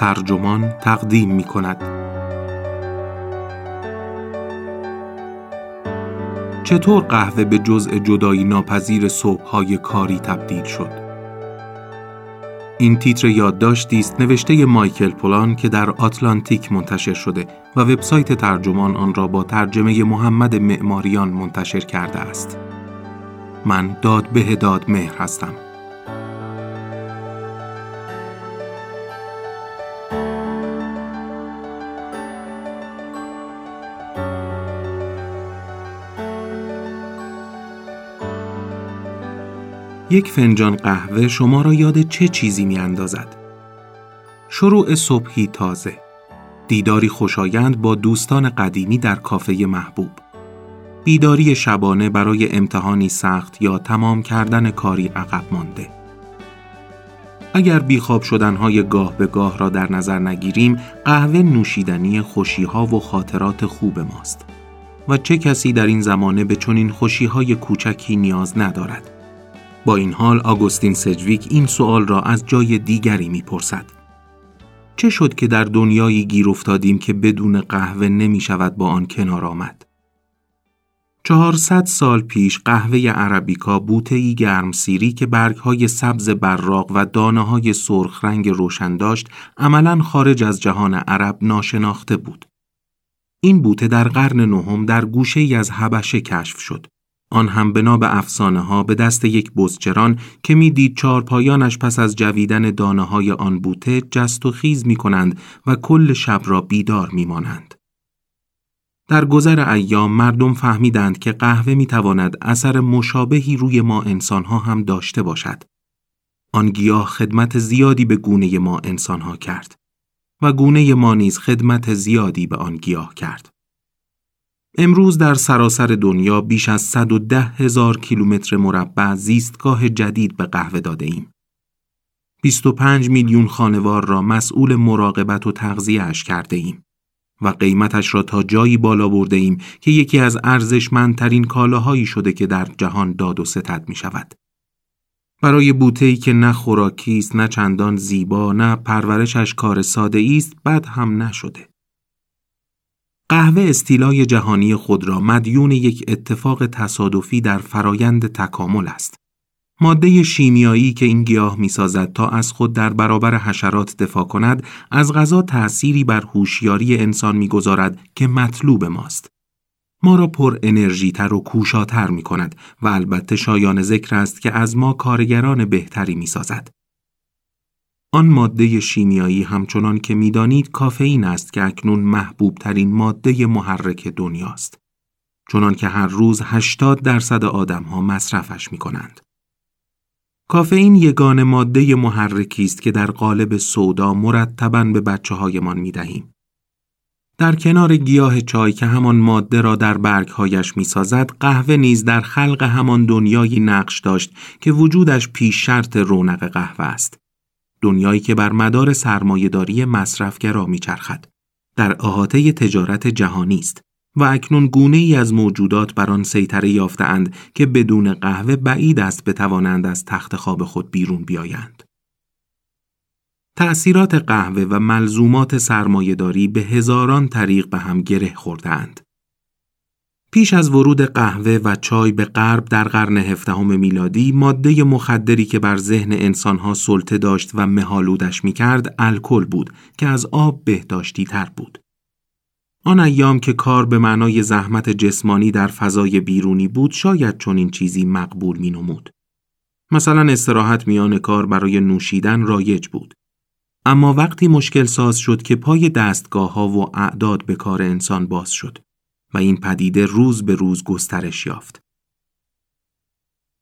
ترجمان تقدیم می کند. چطور قهوه به جزء جدایی ناپذیر صبحهای کاری تبدیل شد؟ این تیتر یادداشتی است نوشته مایکل پولان که در آتلانتیک منتشر شده و وبسایت ترجمان آن را با ترجمه محمد معماریان منتشر کرده است. من داد به داد مهر هستم. یک فنجان قهوه شما را یاد چه چیزی می اندازد؟ شروع صبحی تازه. دیداری خوشایند با دوستان قدیمی در کافه محبوب. بیداری شبانه برای امتحانی سخت یا تمام کردن کاری عقب مانده. اگر بیخواب شدنهای گاه به گاه را در نظر نگیریم قهوه نوشیدنی خوشیها و خاطرات خوب ماست و چه کسی در این زمانه به چنین خوشیهای کوچکی نیاز ندارد. با این حال آگوستین سجویک این سوال را از جای دیگری می‌پرسد. چه شد که در دنیایی گیر افتادیم که بدون قهوه نمی شود با آن کنار آمد؟ چهارصد سال پیش قهوه عربیکا گرم سیری که برگهای سبز براق و دانه های سرخ رنگ روشن داشت عملا خارج از جهان عرب ناشناخته بود. این بوته در قرن نهم در گوشه ای از حبشه کشف شد آن هم بنا به افسانه ها به دست یک بزچران که می‌دید چهار پایانش پس از جویدن دانه های آن بوته جست و خیز می کنند و کل شب را بیدار می مانند. در گذر ایام مردم فهمیدند که قهوه می تواند اثر مشابهی روی ما ها هم داشته باشد. آن گیاه خدمت زیادی به گونه ما ها کرد و گونه ما نیز خدمت زیادی به آن گیاه کرد. امروز در سراسر دنیا بیش از 110 هزار کیلومتر مربع زیستگاه جدید به قهوه داده ایم. 25 میلیون خانوار را مسئول مراقبت و تغذیه اش کرده ایم و قیمتش را تا جایی بالا برده ایم که یکی از ارزشمندترین کالاهایی شده که در جهان داد و ستد می شود. برای بوته‌ای که نه خوراکی است نه چندان زیبا نه پرورشش کار ساده است بد هم نشده. قهوه استیلای جهانی خود را مدیون یک اتفاق تصادفی در فرایند تکامل است. ماده شیمیایی که این گیاه می‌سازد تا از خود در برابر حشرات دفاع کند از غذا تأثیری بر هوشیاری انسان می‌گذارد که مطلوب ماست. ما را پر انرژی تر و کوشاتر می کند و البته شایان ذکر است که از ما کارگران بهتری می سازد. آن ماده شیمیایی همچنان که می‌دانید کافئین است که اکنون محبوب ترین ماده محرک دنیاست. چنان که هر روز 80 درصد آدم ها مصرفش می کنند. کافئین یگان ماده محرکی است که در قالب سودا مرتبا به بچه هایمان می دهیم. در کنار گیاه چای که همان ماده را در برگهایش می سازد، قهوه نیز در خلق همان دنیایی نقش داشت که وجودش پیش شرط رونق قهوه است. دنیایی که بر مدار سرمایهداری مصرفگرا میچرخد در احاطه تجارت جهانی است و اکنون گونه ای از موجودات بر آن سیطره یافتهاند که بدون قهوه بعید است بتوانند از تخت خواب خود بیرون بیایند. تأثیرات قهوه و ملزومات سرمایهداری به هزاران طریق به هم گره خوردهاند. پیش از ورود قهوه و چای به غرب در قرن هفدهم میلادی ماده مخدری که بر ذهن انسانها سلطه داشت و مهالودش می‌کرد الکل بود که از آب بهداشتی تر بود. آن ایام که کار به معنای زحمت جسمانی در فضای بیرونی بود شاید چون این چیزی مقبول می نمود. مثلا استراحت میان کار برای نوشیدن رایج بود. اما وقتی مشکل ساز شد که پای دستگاه ها و اعداد به کار انسان باز شد. و این پدیده روز به روز گسترش یافت.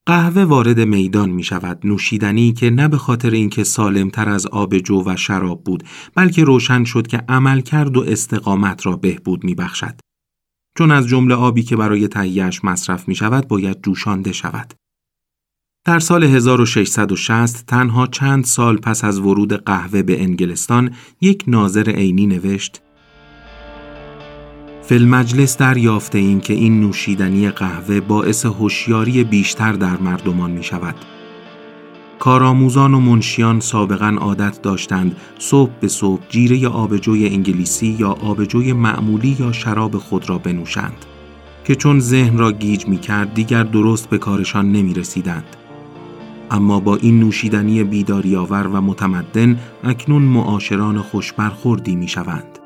قهوه وارد میدان می شود نوشیدنی که نه به خاطر اینکه سالمتر از آب جو و شراب بود بلکه روشن شد که عمل کرد و استقامت را بهبود می بخشد. چون از جمله آبی که برای تهیهش مصرف می شود باید جوشانده شود. در سال 1660 تنها چند سال پس از ورود قهوه به انگلستان یک ناظر عینی نوشت فل مجلس دریافته ایم که این نوشیدنی قهوه باعث هوشیاری بیشتر در مردمان می شود. کارآموزان و منشیان سابقا عادت داشتند صبح به صبح جیره آبجوی انگلیسی یا آبجوی معمولی یا شراب خود را بنوشند که چون ذهن را گیج می کرد دیگر درست به کارشان نمی رسیدند. اما با این نوشیدنی بیداری آور و متمدن اکنون معاشران خوشبرخوردی می شوند.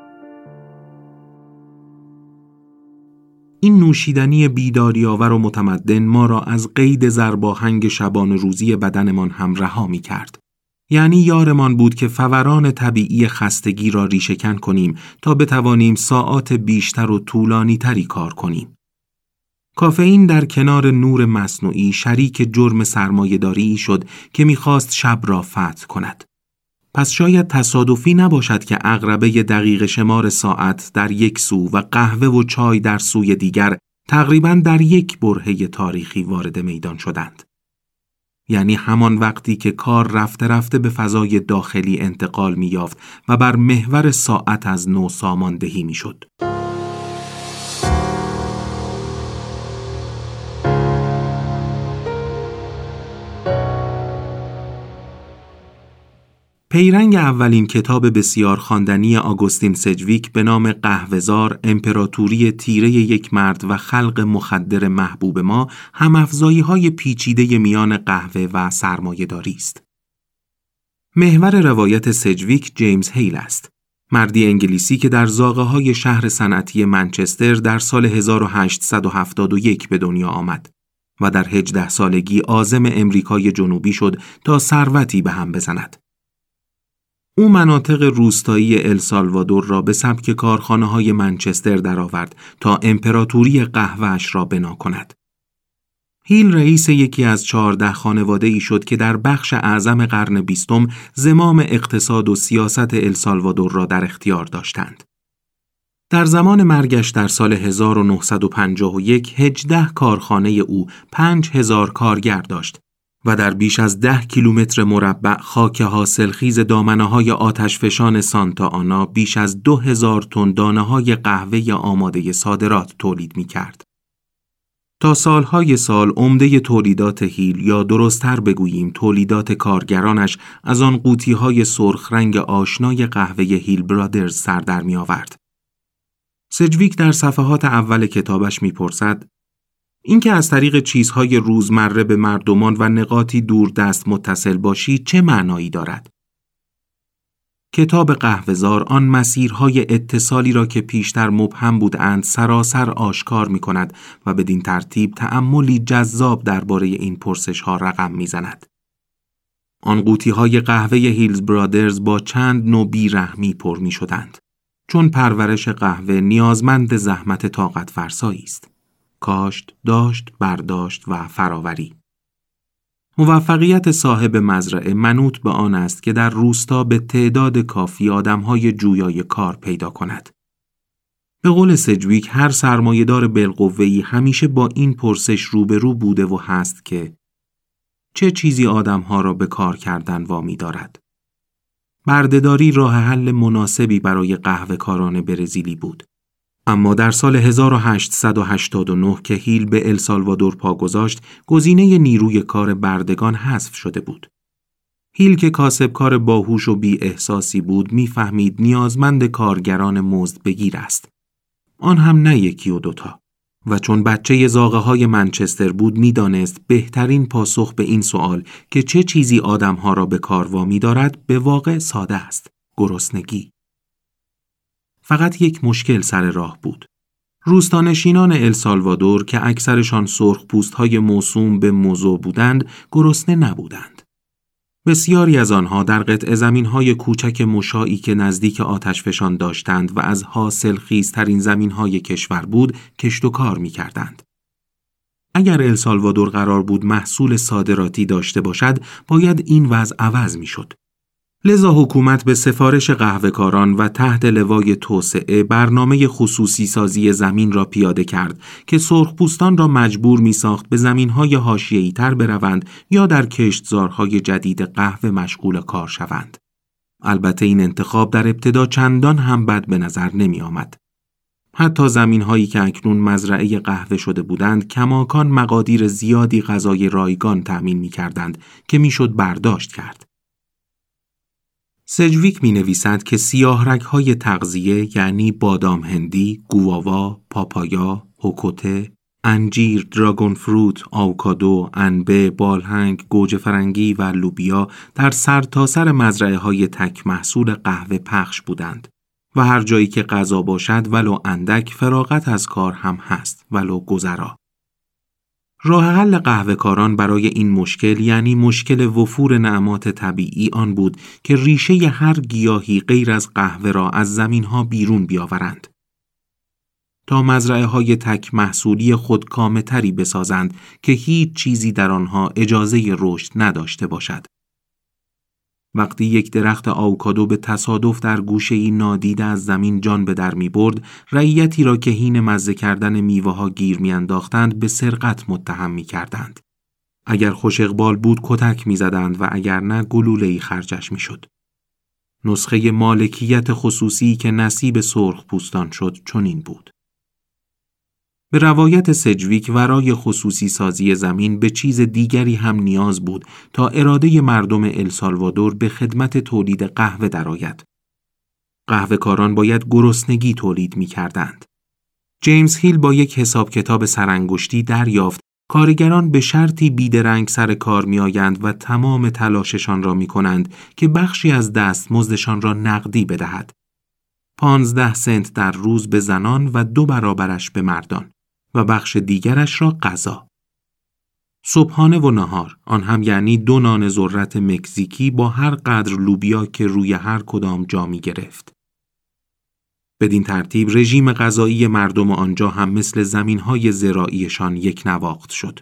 این نوشیدنی بیداری آور و متمدن ما را از قید زرباهنگ شبان روزی بدنمان هم رها می کرد. یعنی یارمان بود که فوران طبیعی خستگی را ریشهکن کنیم تا بتوانیم ساعات بیشتر و طولانی تری کار کنیم. کافئین در کنار نور مصنوعی شریک جرم سرمایهداری شد که می‌خواست شب را فتح کند. پس شاید تصادفی نباشد که اغربه دقیق شمار ساعت در یک سو و قهوه و چای در سوی دیگر تقریبا در یک برهه تاریخی وارد میدان شدند. یعنی همان وقتی که کار رفته رفته به فضای داخلی انتقال می یافت و بر محور ساعت از نو ساماندهی می پیرنگ اولین کتاب بسیار خواندنی آگوستین سجویک به نام قهوهزار امپراتوری تیره یک مرد و خلق مخدر محبوب ما هم های پیچیده میان قهوه و سرمایهداری است. محور روایت سجویک جیمز هیل است. مردی انگلیسی که در زاغه های شهر صنعتی منچستر در سال 1871 به دنیا آمد و در 18 سالگی آزم امریکای جنوبی شد تا ثروتی به هم بزند. او مناطق روستایی السالوادور را به سبک کارخانه های منچستر درآورد تا امپراتوری قهوهش را بنا کند. هیل رئیس یکی از چهارده خانواده ای شد که در بخش اعظم قرن بیستم زمام اقتصاد و سیاست السالوادور را در اختیار داشتند. در زمان مرگش در سال 1951 هجده کارخانه او پنج هزار کارگر داشت و در بیش از ده کیلومتر مربع خاک حاصلخیز دامنه های آتشفشان سانتا آنا بیش از دو هزار تن دانه های قهوه آماده صادرات تولید می کرد. تا سالهای سال عمده تولیدات هیل یا درستتر بگوییم تولیدات کارگرانش از آن قوطی های سرخ رنگ آشنای قهوه هیل برادرز سر در می آورد. سجویک در صفحات اول کتابش می‌پرسد اینکه از طریق چیزهای روزمره به مردمان و نقاطی دور دست متصل باشی چه معنایی دارد؟ کتاب قهوهزار آن مسیرهای اتصالی را که پیشتر مبهم بودند سراسر آشکار می کند و بدین ترتیب تأملی جذاب درباره این پرسش ها رقم می زند. آن قوطی های قهوه هیلز برادرز با چند نوع بیرحمی پر می شدند. چون پرورش قهوه نیازمند زحمت طاقت فرسایی است. کاشت، داشت، برداشت و فراوری. موفقیت صاحب مزرعه منوط به آن است که در روستا به تعداد کافی آدمهای جویای کار پیدا کند. به قول سجویک هر سرمایهدار بالقوه‌ای همیشه با این پرسش روبرو بوده و هست که چه چیزی آدمها را به کار کردن وامی دارد؟ بردهداری راه حل مناسبی برای قهوه کاران برزیلی بود. اما در سال 1889 که هیل به السالوادور پا گذاشت، گزینه نیروی کار بردگان حذف شده بود. هیل که کاسبکار باهوش و بی احساسی بود می‌فهمید نیازمند کارگران مزد بگیر است. آن هم نه یکی و دوتا. و چون بچه زاغه های منچستر بود می‌دانست بهترین پاسخ به این سوال که چه چیزی آدمها را به کار وامی دارد به واقع ساده است. گرسنگی. فقط یک مشکل سر راه بود. روستانشینان السالوادور که اکثرشان سرخ پوست های موسوم به موضوع بودند گرسنه نبودند. بسیاری از آنها در قطع زمین های کوچک مشایی که نزدیک آتشفشان داشتند و از حاصل خیزترین زمین های کشور بود کشت و کار می کردند. اگر السالوادور قرار بود محصول صادراتی داشته باشد باید این وضع عوض می شد. لذا حکومت به سفارش قهوهکاران و تحت لوای توسعه برنامه خصوصی سازی زمین را پیاده کرد که سرخپوستان را مجبور می ساخت به زمین های هاشیهی تر بروند یا در کشتزارهای جدید قهوه مشغول کار شوند. البته این انتخاب در ابتدا چندان هم بد به نظر نمی آمد. حتی زمین هایی که اکنون مزرعه قهوه شده بودند کماکان مقادیر زیادی غذای رایگان تأمین می کردند که می‌شد برداشت کرد. سجویک می نویسد که سیاه های تغذیه یعنی بادام هندی، گواوا، پاپایا، هوکوته، انجیر، دراگون فروت، آوکادو، انبه، بالهنگ، گوجه فرنگی و لوبیا در سرتاسر سر مزرعه های تک محصول قهوه پخش بودند و هر جایی که غذا باشد ولو اندک فراغت از کار هم هست ولو گذرا. راه حل قهوهکاران برای این مشکل یعنی مشکل وفور نعمات طبیعی آن بود که ریشه هر گیاهی غیر از قهوه را از زمین ها بیرون بیاورند. تا مزرعه های تک محصولی خودکامه تری بسازند که هیچ چیزی در آنها اجازه رشد نداشته باشد. وقتی یک درخت آوکادو به تصادف در گوشه ای نادیده از زمین جان به در می برد، رعیتی را که هین مزه کردن میوه ها گیر می انداختند به سرقت متهم می کردند. اگر خوش اقبال بود کتک می زدند و اگر نه گلوله ای خرجش می شد. نسخه مالکیت خصوصی که نصیب سرخ پوستان شد چنین بود. به روایت سجویک ورای خصوصی سازی زمین به چیز دیگری هم نیاز بود تا اراده مردم السالوادور به خدمت تولید قهوه درآید. قهوه کاران باید گرسنگی تولید می کردند. جیمز هیل با یک حساب کتاب سرانگشتی دریافت کارگران به شرطی بیدرنگ سر کار می آیند و تمام تلاششان را می کنند که بخشی از دست مزدشان را نقدی بدهد. پانزده سنت در روز به زنان و دو برابرش به مردان. و بخش دیگرش را غذا. صبحانه و نهار آن هم یعنی دو نان ذرت مکزیکی با هر قدر لوبیا که روی هر کدام جا می گرفت. بدین ترتیب رژیم غذایی مردم آنجا هم مثل زمینهای زراییشان یک نواخت شد.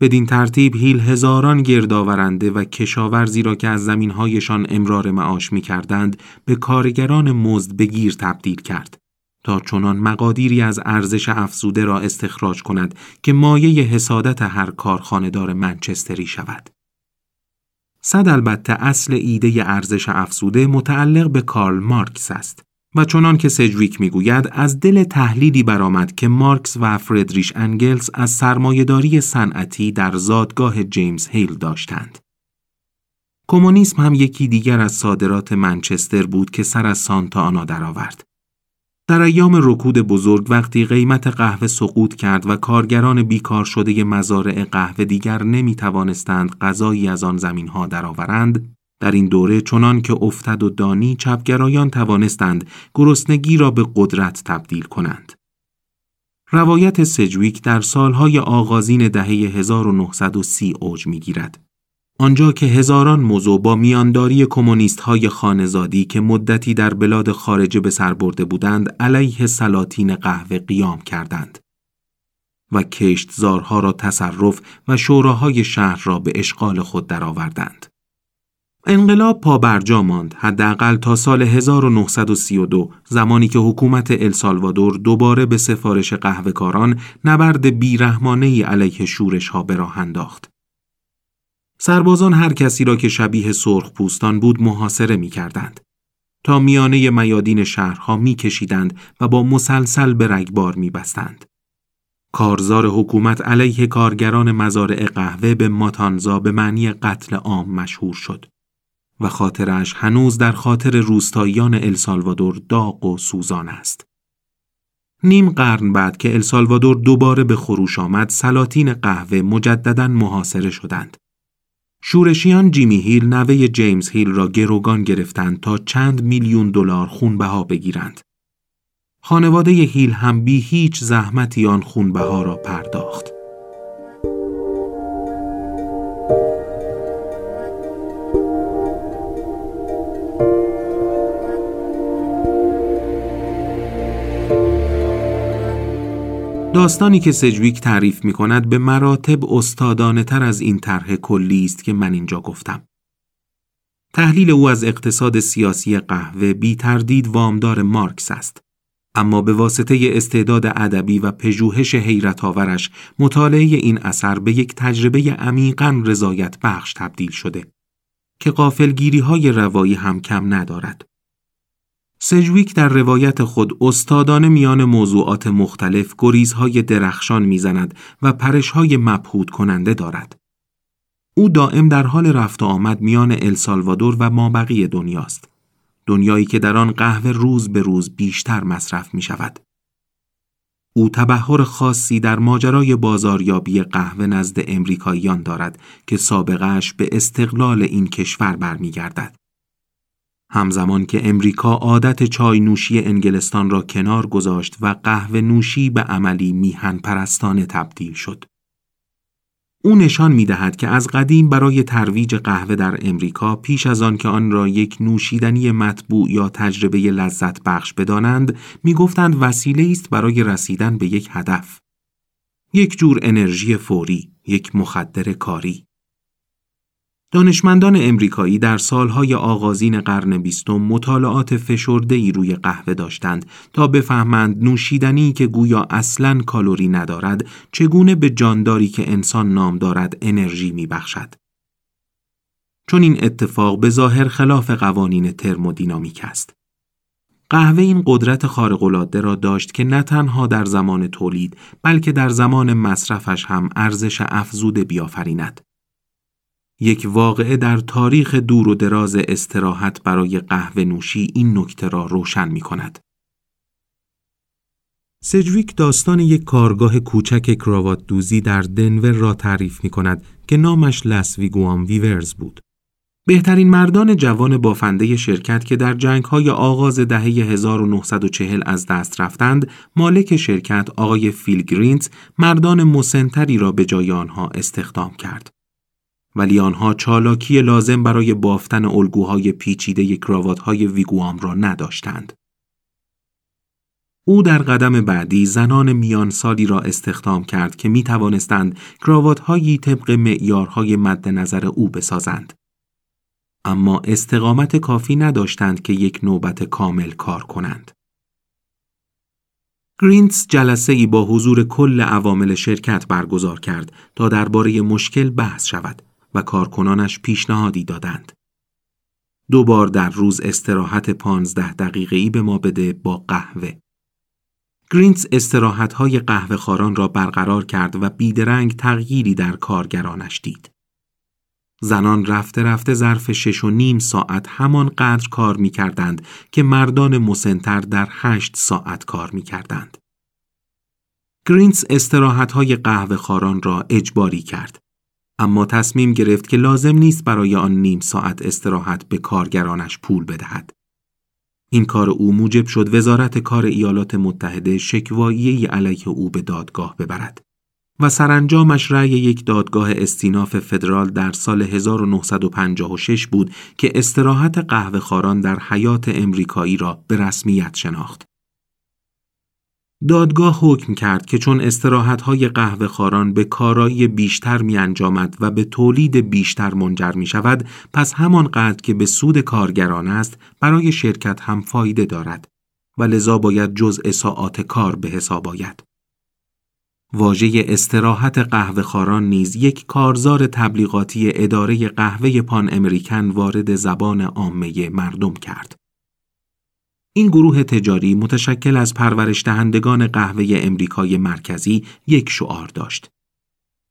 بدین ترتیب هیل هزاران گردآورنده و کشاورزی را که از زمینهایشان امرار معاش می کردند به کارگران مزد بگیر تبدیل کرد تا چنان مقادیری از ارزش افزوده را استخراج کند که مایه حسادت هر کارخانهدار منچستری شود. صد البته اصل ایده ارزش افزوده متعلق به کارل مارکس است و چنان که سجویک می‌گوید از دل تحلیلی برآمد که مارکس و فردریش انگلز از سرمایهداری صنعتی در زادگاه جیمز هیل داشتند. کمونیسم هم یکی دیگر از صادرات منچستر بود که سر از سانتا آنا درآورد. در ایام رکود بزرگ وقتی قیمت قهوه سقوط کرد و کارگران بیکار شده مزارع قهوه دیگر نمی توانستند غذایی از آن زمین ها درآورند در این دوره چنان که افتد و دانی چپگرایان توانستند گرسنگی را به قدرت تبدیل کنند. روایت سجویک در سالهای آغازین دهه 1930 اوج می گیرد. آنجا که هزاران موضوع با میانداری کمونیست های خانزادی که مدتی در بلاد خارجه به سر برده بودند علیه سلاطین قهوه قیام کردند و کشتزارها را تصرف و شوراهای شهر را به اشغال خود درآوردند. انقلاب پا برجا ماند حداقل تا سال 1932 زمانی که حکومت السالوادور دوباره به سفارش قهوهکاران نبرد بیرحمانه علیه شورش ها به راه انداخت. سربازان هر کسی را که شبیه سرخ پوستان بود محاصره می کردند. تا میانه میادین شهرها می کشیدند و با مسلسل به رگبار می بستند. کارزار حکومت علیه کارگران مزارع قهوه به ماتانزا به معنی قتل عام مشهور شد و خاطرش هنوز در خاطر روستاییان السالوادور داغ و سوزان است. نیم قرن بعد که السالوادور دوباره به خروش آمد سلاطین قهوه مجددا محاصره شدند. شورشیان جیمی هیل نوه جیمز هیل را گروگان گرفتند تا چند میلیون دلار خونبها بگیرند. خانواده هیل هم بی هیچ زحمتی آن خونبها را پرداخت. داستانی که سجویک تعریف می کند به مراتب استادانه تر از این طرح کلی است که من اینجا گفتم. تحلیل او از اقتصاد سیاسی قهوه بی تردید وامدار مارکس است. اما به واسطه استعداد ادبی و پژوهش حیرت آورش مطالعه این اثر به یک تجربه عمیقا رضایت بخش تبدیل شده که قافلگیری های روایی هم کم ندارد. سجویک در روایت خود استادانه میان موضوعات مختلف گریزهای درخشان می‌زند و پرشهای مبهود کننده دارد. او دائم در حال رفت و آمد میان السالوادور و مابقی دنیاست. دنیایی که در آن قهوه روز به روز بیشتر مصرف می شود. او تبهر خاصی در ماجرای بازاریابی قهوه نزد امریکاییان دارد که سابقهش به استقلال این کشور برمیگردد. همزمان که امریکا عادت چای نوشی انگلستان را کنار گذاشت و قهوه نوشی به عملی میهن پرستانه تبدیل شد. او نشان می دهد که از قدیم برای ترویج قهوه در امریکا پیش از آن که آن را یک نوشیدنی مطبوع یا تجربه لذت بخش بدانند می گفتند وسیله است برای رسیدن به یک هدف. یک جور انرژی فوری، یک مخدر کاری. دانشمندان امریکایی در سالهای آغازین قرن بیستم مطالعات فشرده ای روی قهوه داشتند تا بفهمند نوشیدنی که گویا اصلا کالری ندارد چگونه به جانداری که انسان نام دارد انرژی می بخشد. چون این اتفاق به ظاهر خلاف قوانین ترمودینامیک است. قهوه این قدرت خارق‌العاده را داشت که نه تنها در زمان تولید بلکه در زمان مصرفش هم ارزش افزوده بیافریند. یک واقعه در تاریخ دور و دراز استراحت برای قهوه نوشی این نکته را روشن می کند. سجویک داستان یک کارگاه کوچک کراوات دوزی در دنور را تعریف می کند که نامش لسویگوام ویورز بود. بهترین مردان جوان بافنده شرکت که در جنگ های آغاز دهه 1940 از دست رفتند، مالک شرکت آقای فیل گرینت مردان مسنتری را به جای آنها استخدام کرد. ولی آنها چالاکی لازم برای بافتن الگوهای پیچیده کراواتهای ویگوام را نداشتند. او در قدم بعدی زنان میان سالی را استخدام کرد که می توانستند کراواتهایی طبق معیارهای مد نظر او بسازند. اما استقامت کافی نداشتند که یک نوبت کامل کار کنند. گرینتس جلسه ای با حضور کل عوامل شرکت برگزار کرد تا درباره مشکل بحث شود و کارکنانش پیشنهادی دادند. دو بار در روز استراحت پانزده دقیقه ای به ما بده با قهوه. گرینز استراحت های قهوه خاران را برقرار کرد و بیدرنگ تغییری در کارگرانش دید. زنان رفته رفته ظرف شش و نیم ساعت همان قدر کار می کردند که مردان مسنتر در هشت ساعت کار می کردند. گرینز استراحت های قهوه خاران را اجباری کرد اما تصمیم گرفت که لازم نیست برای آن نیم ساعت استراحت به کارگرانش پول بدهد. این کار او موجب شد وزارت کار ایالات متحده شکوایی علیه او به دادگاه ببرد و سرانجامش رأی یک دادگاه استیناف فدرال در سال 1956 بود که استراحت قهوه خاران در حیات امریکایی را به رسمیت شناخت. دادگاه حکم کرد که چون های قهوه خاران به کارایی بیشتر می انجامد و به تولید بیشتر منجر می شود پس همان قدر که به سود کارگران است برای شرکت هم فایده دارد و لذا باید جزء ساعات کار به حساب آید. واژه استراحت قهوه خاران نیز یک کارزار تبلیغاتی اداره قهوه پان امریکن وارد زبان عامه مردم کرد. این گروه تجاری متشکل از پرورش دهندگان قهوه امریکای مرکزی یک شعار داشت.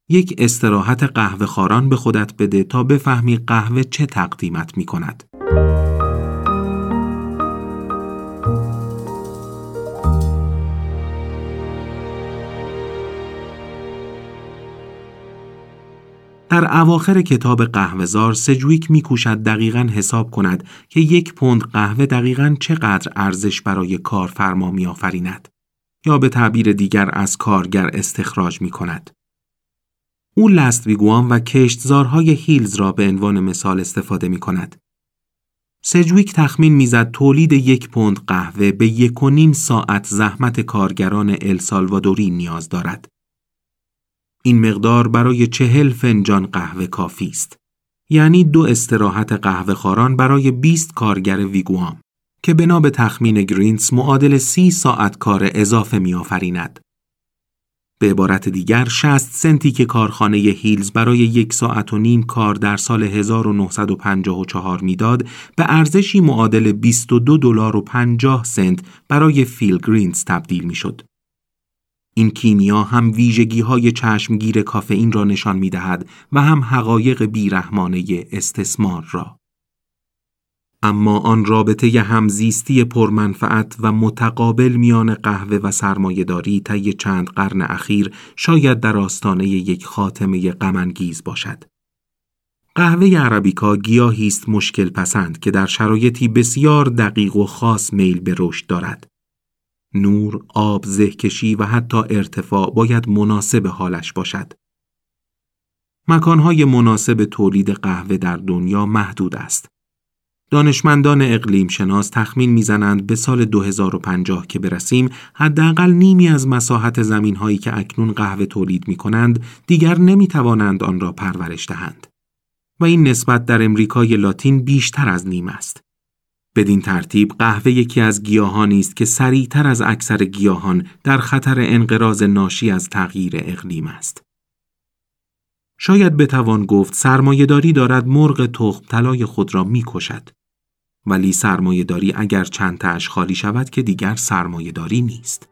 یک استراحت قهوه خاران به خودت بده تا بفهمی قهوه چه تقدیمت می کند. در اواخر کتاب قهوهزار سجویک میکوشد دقیقا حساب کند که یک پوند قهوه دقیقا چقدر ارزش برای کارفرما میآفریند یا به تعبیر دیگر از کارگر استخراج می کند. او لست ویگوام و کشتزارهای هیلز را به عنوان مثال استفاده می کند. سجویک تخمین می‌زد تولید یک پوند قهوه به یک و نیم ساعت زحمت کارگران السالوادوری نیاز دارد. این مقدار برای چهل فنجان قهوه کافی است. یعنی دو استراحت قهوه خوران برای 20 کارگر ویگوام که بنا به تخمین گرینس معادل سی ساعت کار اضافه میآفریند. به عبارت دیگر 60 سنتی که کارخانه هیلز برای یک ساعت و نیم کار در سال 1954 می‌داد به ارزشی معادل 22 دلار و 50 سنت برای فیل گرینز تبدیل می‌شد. این کیمیا هم ویژگی های چشمگیر کافئین را نشان می دهد و هم حقایق بیرحمانه استثمار را. اما آن رابطه همزیستی پرمنفعت و متقابل میان قهوه و سرمایهداری طی چند قرن اخیر شاید در آستانه یک خاتمه غمانگیز باشد. قهوه عربیکا گیاهی است مشکل پسند که در شرایطی بسیار دقیق و خاص میل به رشد دارد. نور، آب، زهکشی و حتی ارتفاع باید مناسب حالش باشد. مکانهای مناسب تولید قهوه در دنیا محدود است. دانشمندان اقلیم شناس تخمین می‌زنند به سال 2050 که برسیم حداقل نیمی از مساحت زمین هایی که اکنون قهوه تولید می کنند دیگر نمی توانند آن را پرورش دهند. و این نسبت در امریکای لاتین بیشتر از نیم است. بدین ترتیب قهوه یکی از گیاهانی است که سریعتر از اکثر گیاهان در خطر انقراض ناشی از تغییر اقلیم است. شاید بتوان گفت سرمایهداری دارد مرغ تخم طلای خود را می‌کشد. ولی سرمایهداری اگر چند تاش خالی شود که دیگر سرمایهداری نیست.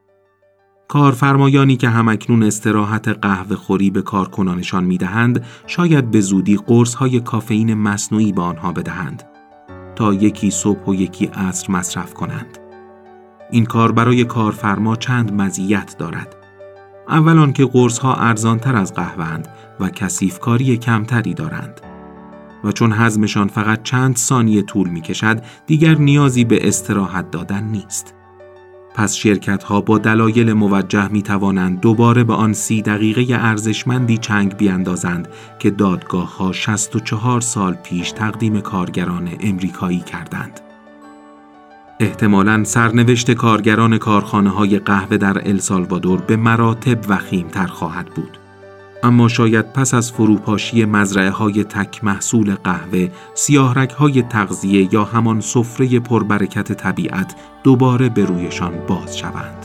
کارفرمایانی که همکنون استراحت قهوه خوری به کارکنانشان می‌دهند شاید به زودی قرص های کافئین مصنوعی به آنها بدهند تا یکی صبح و یکی عصر مصرف کنند. این کار برای کارفرما چند مزیت دارد. اول که قرص ها ارزانتر از قهوهند و کاری کمتری دارند. و چون هضمشان فقط چند ثانیه طول می کشد دیگر نیازی به استراحت دادن نیست. پس شرکت ها با دلایل موجه می توانند دوباره به آن سی دقیقه ارزشمندی چنگ بیاندازند که دادگاه ها 64 سال پیش تقدیم کارگران امریکایی کردند. احتمالاً سرنوشت کارگران کارخانه های قهوه در السالوادور به مراتب وخیم تر خواهد بود. اما شاید پس از فروپاشی مزرعه های تک محصول قهوه، سیاهرک های تغذیه یا همان سفره پربرکت طبیعت دوباره به رویشان باز شوند.